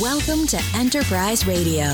Welcome to Enterprise Radio,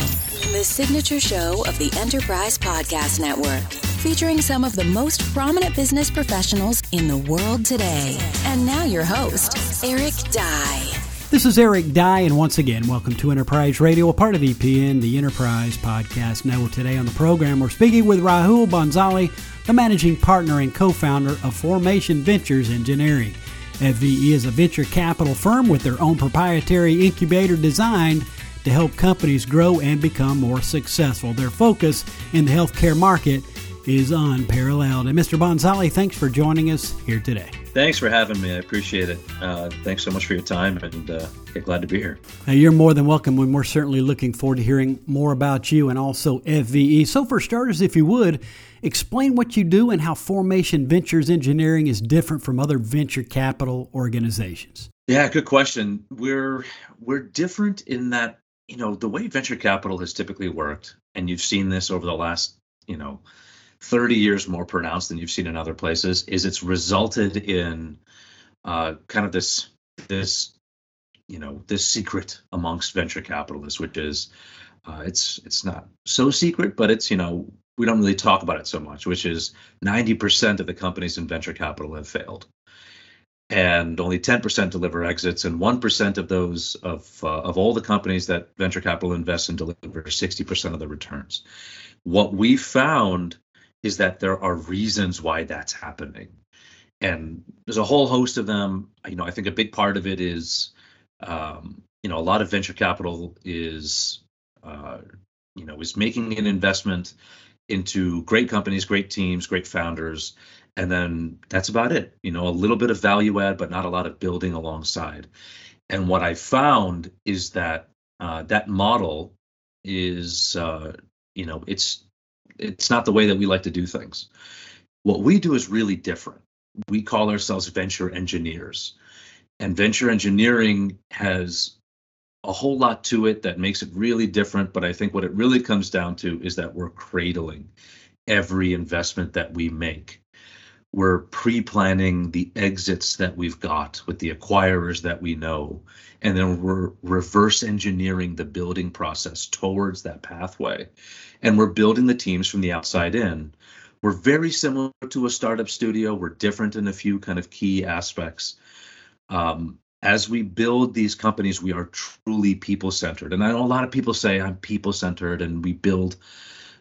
the signature show of the Enterprise Podcast Network, featuring some of the most prominent business professionals in the world today. And now your host, Eric Dye. This is Eric Dye, and once again, welcome to Enterprise Radio, a part of EPN, the Enterprise Podcast Network. Today on the program, we're speaking with Rahul Bhansali, the managing partner and co founder of Formation Ventures Engineering. FVE is a venture capital firm with their own proprietary incubator designed to help companies grow and become more successful. Their focus in the healthcare market is unparalleled. And Mr. Bhansali, thanks for joining us here today. Thanks for having me. I appreciate it. Uh, thanks so much for your time, and uh, glad to be here. Now, you're more than welcome. and We're certainly looking forward to hearing more about you and also FVE. So, for starters, if you would, explain what you do and how Formation Ventures Engineering is different from other venture capital organizations. Yeah, good question. We're we're different in that you know the way venture capital has typically worked, and you've seen this over the last you know 30 years more pronounced than you've seen in other places is it's resulted in uh, kind of this this you know this secret amongst venture capitalists which is uh, it's it's not so secret but it's you know we don't really talk about it so much which is 90% of the companies in venture capital have failed. And only 10% deliver exits and 1% of those of uh, of all the companies that venture capital invests in deliver 60% of the returns. What we found is that there are reasons why that's happening. And there's a whole host of them. You know, I think a big part of it is, um, you know, a lot of venture capital is, uh, you know, is making an investment into great companies, great teams, great founders, and then that's about it. You know, a little bit of value add, but not a lot of building alongside. And what I found is that uh, that model is, uh, you know, it's it's not the way that we like to do things. What we do is really different. We call ourselves venture engineers. And venture engineering has a whole lot to it that makes it really different. But I think what it really comes down to is that we're cradling every investment that we make. We're pre planning the exits that we've got with the acquirers that we know. And then we're reverse engineering the building process towards that pathway and we're building the teams from the outside in. We're very similar to a startup studio. We're different in a few kind of key aspects. Um, as we build these companies, we are truly people centered. And I know a lot of people say I'm people centered and we build,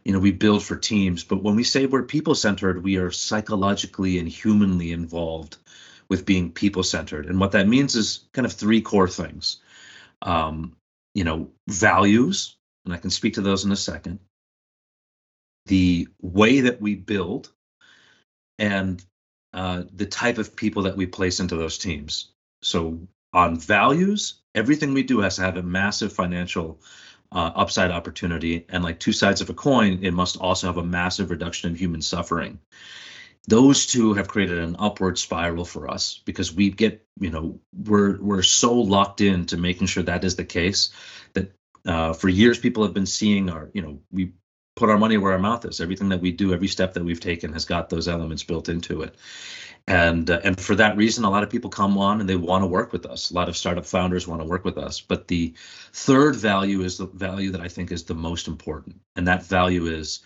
you know, we build for teams. But when we say we're people centered, we are psychologically and humanly involved with being people centered. And what that means is kind of three core things. Um, you know, values, and I can speak to those in a second the way that we build and uh, the type of people that we place into those teams. So on values, everything we do has to have a massive financial uh, upside opportunity, and like two sides of a coin, it must also have a massive reduction in human suffering. Those two have created an upward spiral for us because we get, you know, we're we're so locked in to making sure that is the case that uh, for years people have been seeing our, you know, we put our money where our mouth is. Everything that we do, every step that we've taken has got those elements built into it. And uh, and for that reason, a lot of people come on and they want to work with us. A lot of startup founders want to work with us. But the third value is the value that I think is the most important, and that value is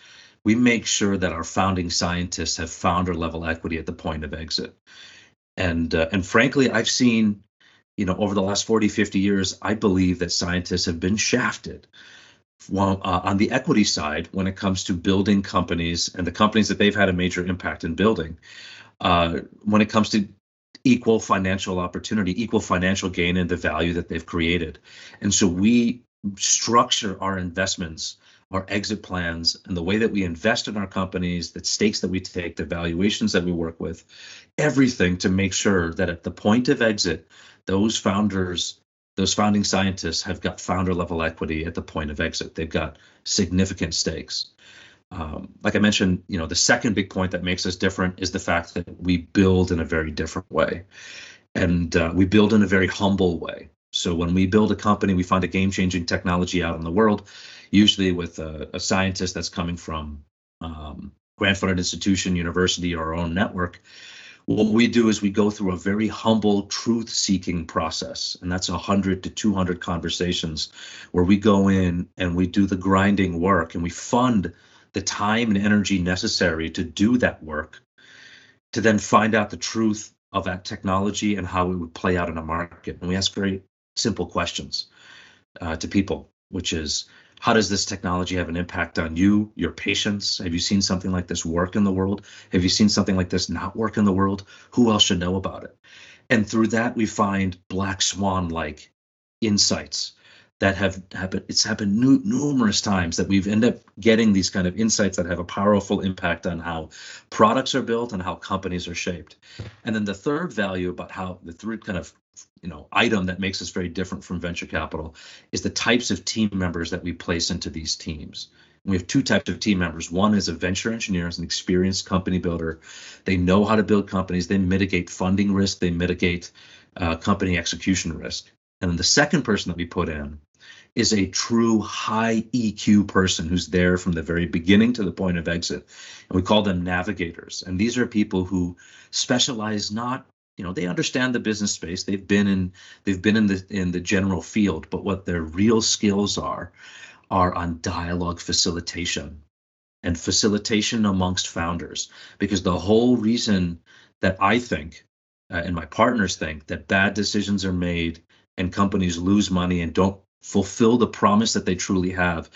we make sure that our founding scientists have founder level equity at the point of exit. And uh, and frankly, I've seen, you know, over the last 40, 50 years, I believe that scientists have been shafted well, uh, on the equity side, when it comes to building companies and the companies that they've had a major impact in building, uh, when it comes to equal financial opportunity, equal financial gain, and the value that they've created. And so we structure our investments, our exit plans, and the way that we invest in our companies, the stakes that we take, the valuations that we work with, everything to make sure that at the point of exit, those founders those founding scientists have got founder level equity at the point of exit. They've got significant stakes. Um, like I mentioned, you know, the second big point that makes us different is the fact that we build in a very different way, and uh, we build in a very humble way. So when we build a company, we find a game-changing technology out in the world, usually with a, a scientist that's coming from um, grant-funded institution, university, or our own network. what we do is we go through a very humble truth seeking process and that's 100 to 200 conversations where we go in and we do the grinding work and we fund the time and energy necessary to do that work to then find out the truth of that technology and how it would play out in a market and we ask very simple questions uh, to people which is how does this technology have an impact on you, your patients? Have you seen something like this work in the world? Have you seen something like this not work in the world? Who else should know about it? And through that, we find black swan like insights that have happened. It's happened nu- numerous times that we've ended up getting these kind of insights that have a powerful impact on how products are built and how companies are shaped. And then the third value about how the third kind of you know item that makes us very different from venture capital is the types of team members that we place into these teams. We have two types of team members. One is a venture engineer is an experienced company builder. They know how to build companies. They mitigate funding risk. They mitigate uh, company execution risk. And then the second person that we put in is a true high EQ person who's there from the very beginning to the point of exit. And we call them navigators. And these are people who specialize not you know they understand the business space they've been in they've been in the in the general field but what their real skills are are on dialogue facilitation and facilitation amongst founders because the whole reason that i think uh, and my partners think that bad decisions are made and companies lose money and don't fulfill the promise that they truly have.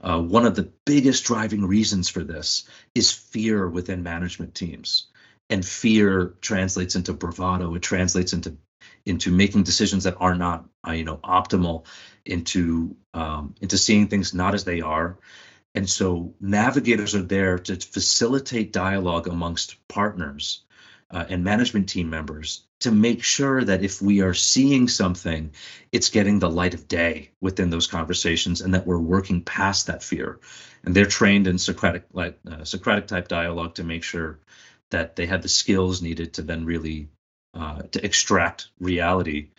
Uh, one of the biggest driving reasons for this is fear within management teams. And fear translates into bravado. It translates into into making decisions that are not uh, you know optimal into um, into seeing things not as they are. And so navigators are there to facilitate dialogue amongst partners uh, and management team members to make sure that if we are seeing something, it's getting the light of day within those conversations, and that we're working past that fear. And they're trained in Socratic, like uh, Socratic type dialogue to make sure that they have the skills needed to then really uh, to extract reality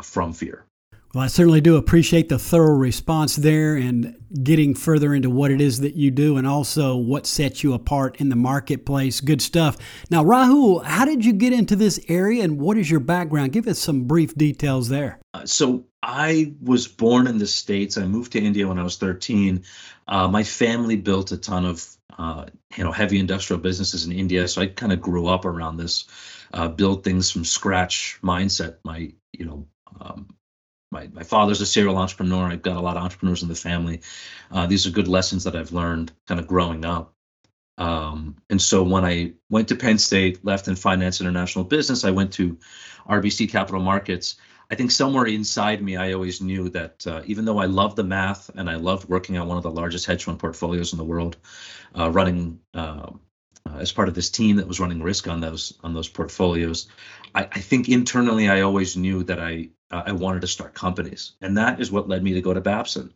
from fear. Well, I certainly do appreciate the thorough response there and getting further into what it is that you do and also what sets you apart in the marketplace. Good stuff. Now, Rahul, how did you get into this area and what is your background? Give us some brief details there. Uh, so, I was born in the States. I moved to India when I was 13. Uh, my family built a ton of uh, you know heavy industrial businesses in India, so I kind of grew up around this uh, build things from scratch mindset. My you know um, my, my father's a serial entrepreneur. I've got a lot of entrepreneurs in the family. Uh, these are good lessons that I've learned kind of growing up. Um, and so when I went to Penn State, left in finance international business, I went to RBC Capital Markets. I think somewhere inside me, I always knew that uh, even though I loved the math and I loved working on one of the largest hedge fund portfolios in the world, uh, running uh, uh, as part of this team that was running risk on those on those portfolios, I, I think internally I always knew that I uh, I wanted to start companies, and that is what led me to go to Babson,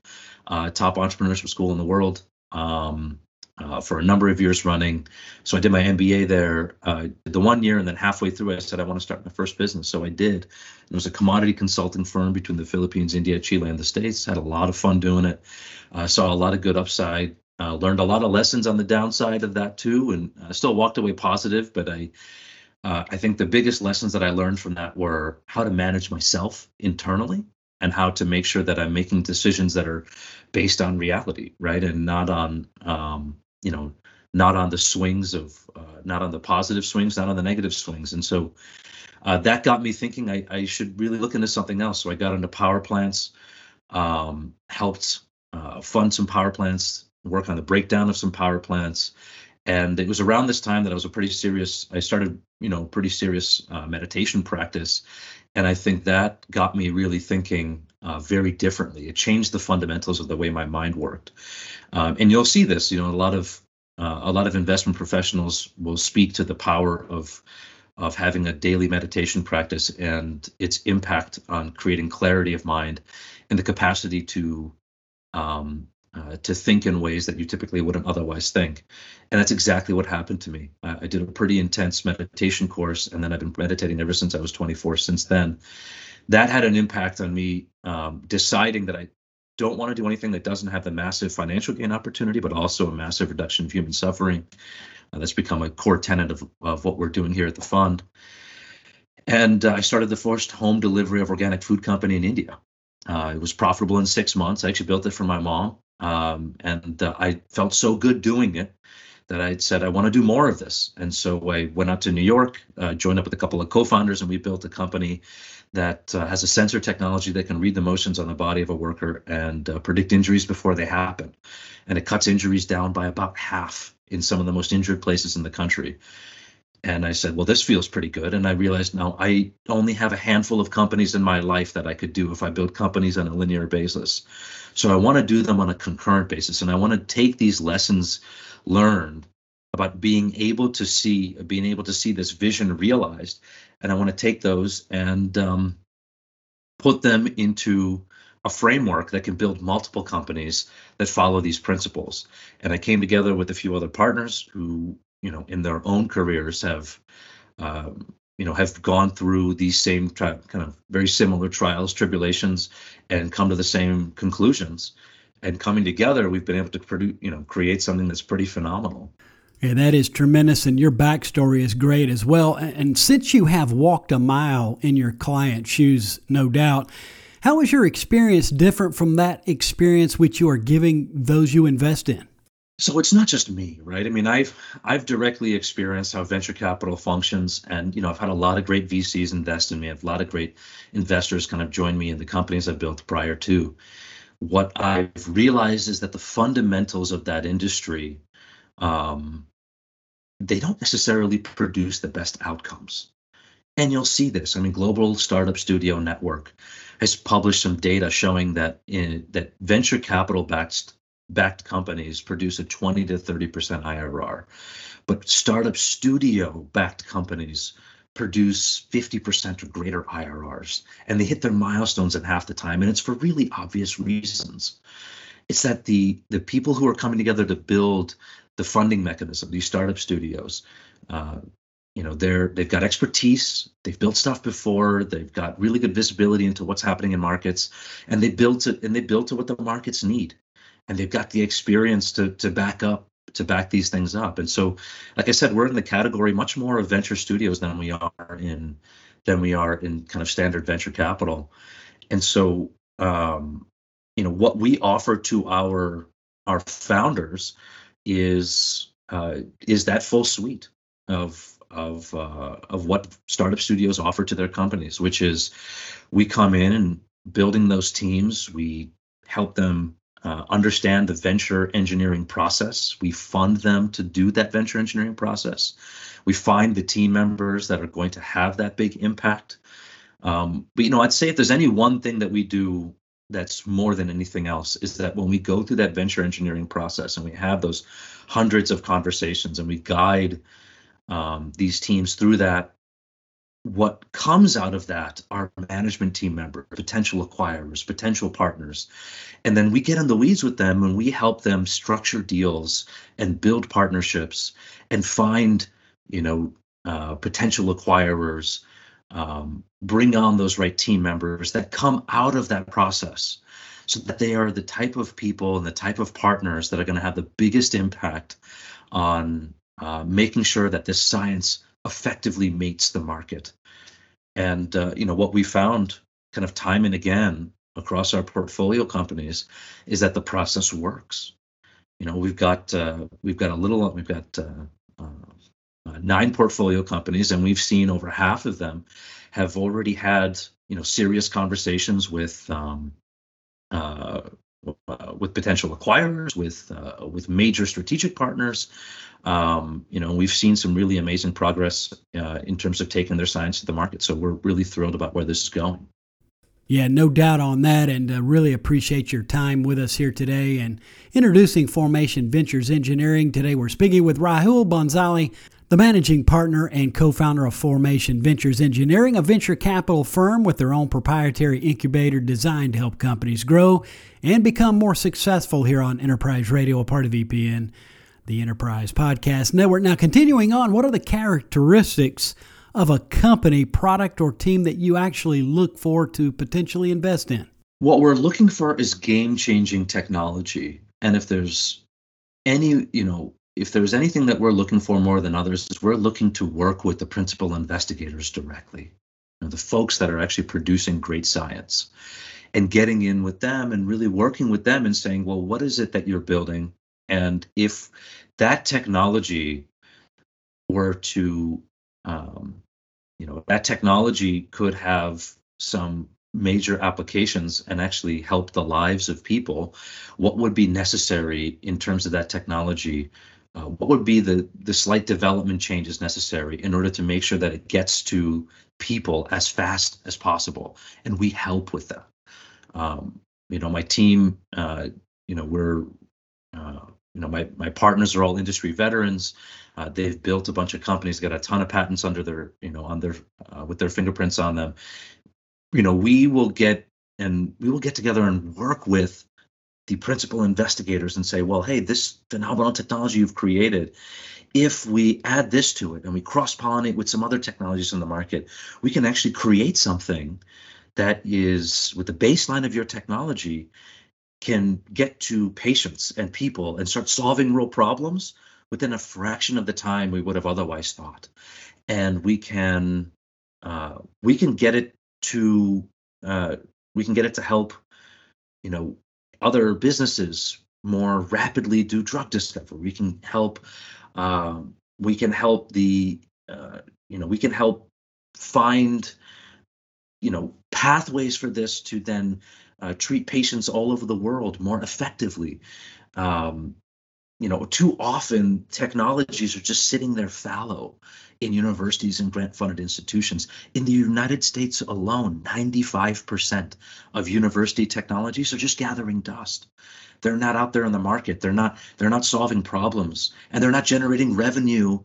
uh, top entrepreneurship school in the world. Um, uh, for a number of years running. So I did my MBA there uh, the one year, and then halfway through, I said I want to start my first business. So I did. It was a commodity consulting firm between the Philippines, India, Chile, and the States. Had a lot of fun doing it. Uh, saw a lot of good upside. Uh, learned a lot of lessons on the downside of that too, and still walked away positive. But I, uh, I think the biggest lessons that I learned from that were how to manage myself internally and how to make sure that I'm making decisions that are based on reality, right, and not on um, you know, not on the swings of, uh, not on the positive swings, not on the negative swings. And so uh, that got me thinking I, I, should really look into something else. So I got into power plants, um, helped uh, fund some power plants, work on the breakdown of some power plants. And it was around this time that I was a pretty serious, I started, you know, pretty serious uh, meditation practice. And I think that got me really thinking uh, very differently. It changed the fundamentals of the way my mind worked. Um, and you'll see this, you know, a lot of uh, a lot of investment professionals will speak to the power of of having a daily meditation practice and its impact on creating clarity of mind and the capacity to um, uh, to think in ways that you typically wouldn't otherwise think. And that's exactly what happened to me. I, I did a pretty intense meditation course, and then I've been meditating ever since I was 24. Since then, that had an impact on me um, deciding that I don't want to do anything that doesn't have the massive financial gain opportunity, but also a massive reduction of human suffering. Uh, that's become a core tenet of, of what we're doing here at the fund. And uh, I started the first home delivery of organic food company in India. Uh, it was profitable in six months. I actually built it for my mom. Um, and uh, I felt so good doing it that I said, I want to do more of this. And so I went out to New York, uh, joined up with a couple of co founders, and we built a company that uh, has a sensor technology that can read the motions on the body of a worker and uh, predict injuries before they happen. And it cuts injuries down by about half in some of the most injured places in the country. And I said, well, this feels pretty good. And I realized now I only have a handful of companies in my life that I could do if I build companies on a linear basis. So I want to do them on a concurrent basis. And I want to take these lessons learned about being able to see, being able to see this vision realized. And I want to take those and um, put them into a framework that can build multiple companies that follow these principles. And I came together with a few other partners who you know in their own careers have um, you know have gone through these same tri- kind of very similar trials tribulations and come to the same conclusions and coming together we've been able to produce you know create something that's pretty phenomenal yeah, that is tremendous, and your backstory is great as well. And since you have walked a mile in your client's shoes, no doubt, how is your experience different from that experience which you are giving those you invest in? So it's not just me right? I mean i've i've directly experienced how venture capital functions and you know i've had a lot of great vcs invest in me. I've a lot of great investors kind of join me in the companies i've built prior to. What i've realized is that the fundamentals of that industry um, they don't necessarily produce the best outcomes. And you'll see this. I mean global startup studio network has published some data showing that in, that venture capital backed backed companies produce a 20 to 30% IRR. But startup studio backed companies produce 50% or greater IRRs and they hit their milestones in half the time and it's for really obvious reasons. It's that the the people who are coming together to build the funding mechanism, these startup studios, uh, you know, they're they've got expertise, they've built stuff before, they've got really good visibility into what's happening in markets, and they built it and they built to what the markets need and they've got the experience to to back up to back these things up. And so, like I said, we're in the category much more of venture studios than we are in than we are in kind of standard venture capital. And so, um, you know, what we offer to our our founders is uh, is that full suite of of uh, of what startup studios offer to their companies, which is we come in and building those teams, we help them uh, understand the venture engineering process. We fund them to do that venture engineering process. We find the team members that are going to have that big impact. Um, but you know, I'd say if there's any one thing that we do that's more than anything else is that when we go through that venture engineering process and we have those hundreds of conversations and we guide um, these teams through that what comes out of that are management team members, potential acquirers, potential partners. And then we get in the weeds with them and we help them structure deals and build partnerships and find, you know, uh, potential acquirers, um, bring on those right team members that come out of that process so that they are the type of people and the type of partners that are going to have the biggest impact on uh, making sure that this science effectively meets the market. And uh, you know what we found, kind of time and again across our portfolio companies, is that the process works. You know, we've got uh, we've got a little we've got uh, uh, uh, nine portfolio companies, and we've seen over half of them have already had you know serious conversations with um, uh, with potential acquirers, with with major strategic partners. Um, you know, we've seen some really amazing progress uh, in terms of taking their science to the market. So we're really thrilled about where this is going. Yeah, no doubt on that, and uh, really appreciate your time with us here today and introducing Formation Ventures Engineering. Today we're speaking with Rahul Bhansali, the managing partner and co founder of Formation Ventures Engineering, a venture capital firm with their own proprietary incubator designed to help companies grow and become more successful here on Enterprise Radio, a part of EPN, the Enterprise Podcast Network. Now, continuing on, what are the characteristics of a company, product, or team that you actually look for to potentially invest in? What we're looking for is game changing technology. And if there's any, you know, if there's anything that we're looking for more than others, is we're looking to work with the principal investigators directly, you know, the folks that are actually producing great science, and getting in with them and really working with them and saying, well, what is it that you're building? And if that technology were to, um, you know, that technology could have some major applications and actually help the lives of people, what would be necessary in terms of that technology? Uh, what would be the the slight development changes necessary in order to make sure that it gets to people as fast as possible? And we help with that. Um, you know, my team, uh, you know, we're, uh, you know, my my partners are all industry veterans. Uh, they've built a bunch of companies, got a ton of patents under their, you know, on their uh, with their fingerprints on them. You know, we will get and we will get together and work with the principal investigators and say, well, hey, this phenomenal technology you've created, if we add this to it and we cross pollinate with some other technologies in the market, we can actually create something that is with the baseline of your technology can get to patients and people and start solving real problems within a fraction of the time we would have otherwise thought. And we can uh, we can get it to uh, we can get it to help you know other businesses more rapidly do drug discovery. We can help um, we can help the uh, you know we can help find you know pathways for this to then uh, treat patients all over the world more effectively. Um, you know, too often technologies are just sitting there fallow in universities and grant funded institutions. In the United States alone, 95% of university technologies are just gathering dust. They're not out there in the market. They're not they're not solving problems and they're not generating revenue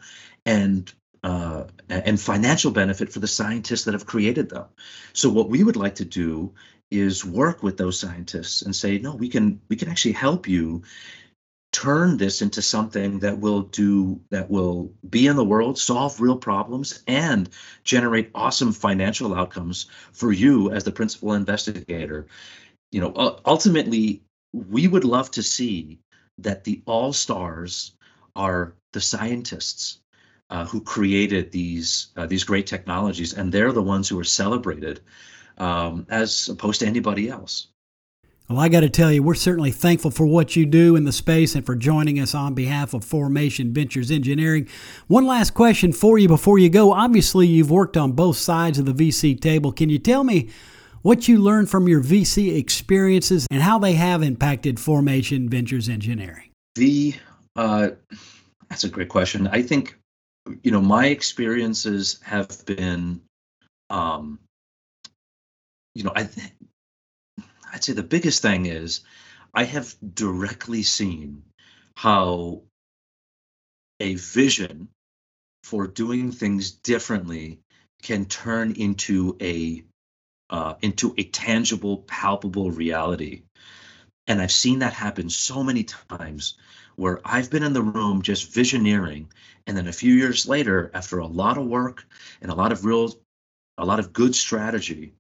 and uh, and financial benefit for the scientists that have created them. So what we would like to do is work with those scientists and say, no, we can we can actually help you turn this into something that will do that will be in the world, solve real problems, and generate awesome financial outcomes for you as the principal investigator. You know, ultimately, we would love to see that the all stars are the scientists uh, who created these uh, these great technologies, and they're the ones who are celebrated um, as opposed to anybody else. Well, I got to tell you, we're certainly thankful for what you do in the space and for joining us on behalf of Formation Ventures Engineering. One last question for you before you go. Obviously, you've worked on both sides of the VC table. Can you tell me what you learned from your VC experiences and how they have impacted Formation Ventures Engineering? The uh, that's a great question. I think you know my experiences have been um you know i th- i'd say the biggest thing is i have directly seen how a vision for doing things differently can turn into a uh, into a tangible palpable reality. And i've seen that happen so many times where I've been in the room just visioneering, and then a few years later, after a lot of work and a lot of real, a lot of good strategy,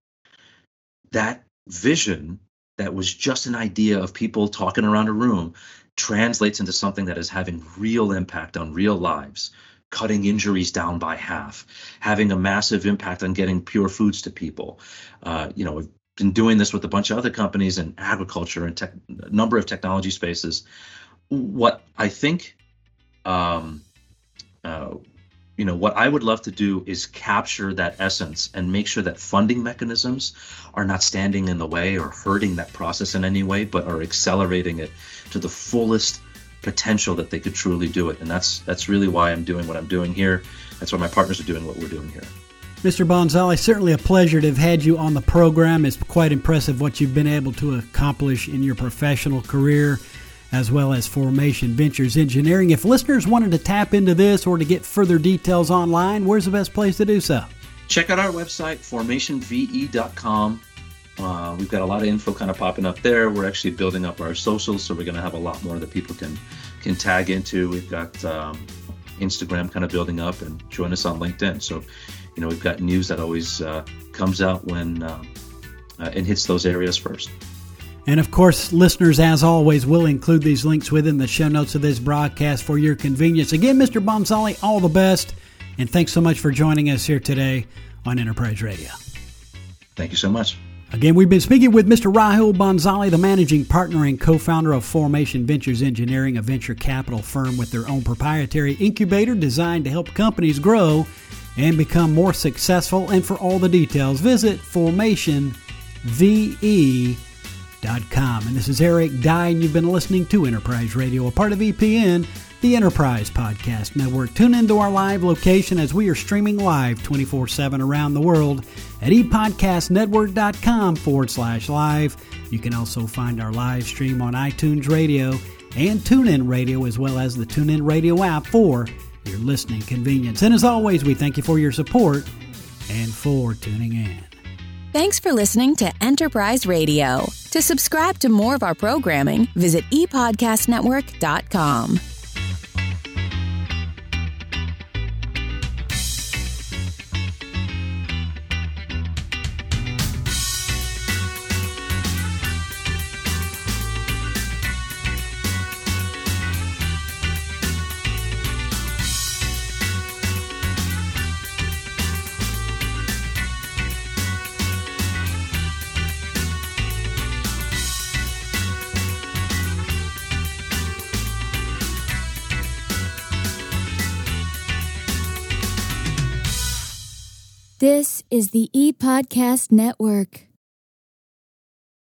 that vision that was just an idea of people talking around a room translates into something that is having real impact on real lives cutting injuries down by half having a massive impact on getting pure foods to people. Uh, you know we've been doing this with a bunch of other companies in agriculture and tech, a number of technology spaces what I think, um, uh, you know, what I would love to do is capture that essence and make sure that funding mechanisms are not standing in the way or hurting that process in any way, but are accelerating it to the fullest potential that they could truly do it. And that's that's really why I'm doing what I'm doing here. That's why my partners are doing what we're doing here. Mr. Bhansali, certainly a pleasure to have had you on the program. It's quite impressive what you've been able to accomplish in your professional career as well as Formation Ventures Engineering. If listeners wanted to tap into this or to get further details online, where's the best place to do so? Check out our website, formationve.com. Uh, we've got a lot of info kind of popping up there. We're actually building up our socials, so we're going to have a lot more that people can can tag into. We've got um, Instagram kind of building up, and join us on LinkedIn. So, you know, we've got news that always uh, comes out when uh, uh, it hits those areas first. And of course, listeners, as always, will include these links within the show notes of this broadcast for your convenience. Again, Mr. Bhansali, all the best, and thanks so much for joining us here today on Enterprise Radio. Thank you so much. Again, we've been speaking with Mr. Rahul Bhansali, the managing partner and co founder of Formation Ventures Engineering, a venture capital firm with their own proprietary incubator designed to help companies grow and become more successful. And for all the details, visit formationve.com. And this is Eric Dye, and you've been listening to Enterprise Radio, a part of EPN, the Enterprise Podcast Network. Tune into our live location as we are streaming live 24 7 around the world at epodcastnetwork.com forward slash live. You can also find our live stream on iTunes Radio and TuneIn Radio, as well as the TuneIn Radio app for your listening convenience. And as always, we thank you for your support and for tuning in. Thanks for listening to Enterprise Radio. To subscribe to more of our programming, visit epodcastnetwork.com. This is the ePodcast Network.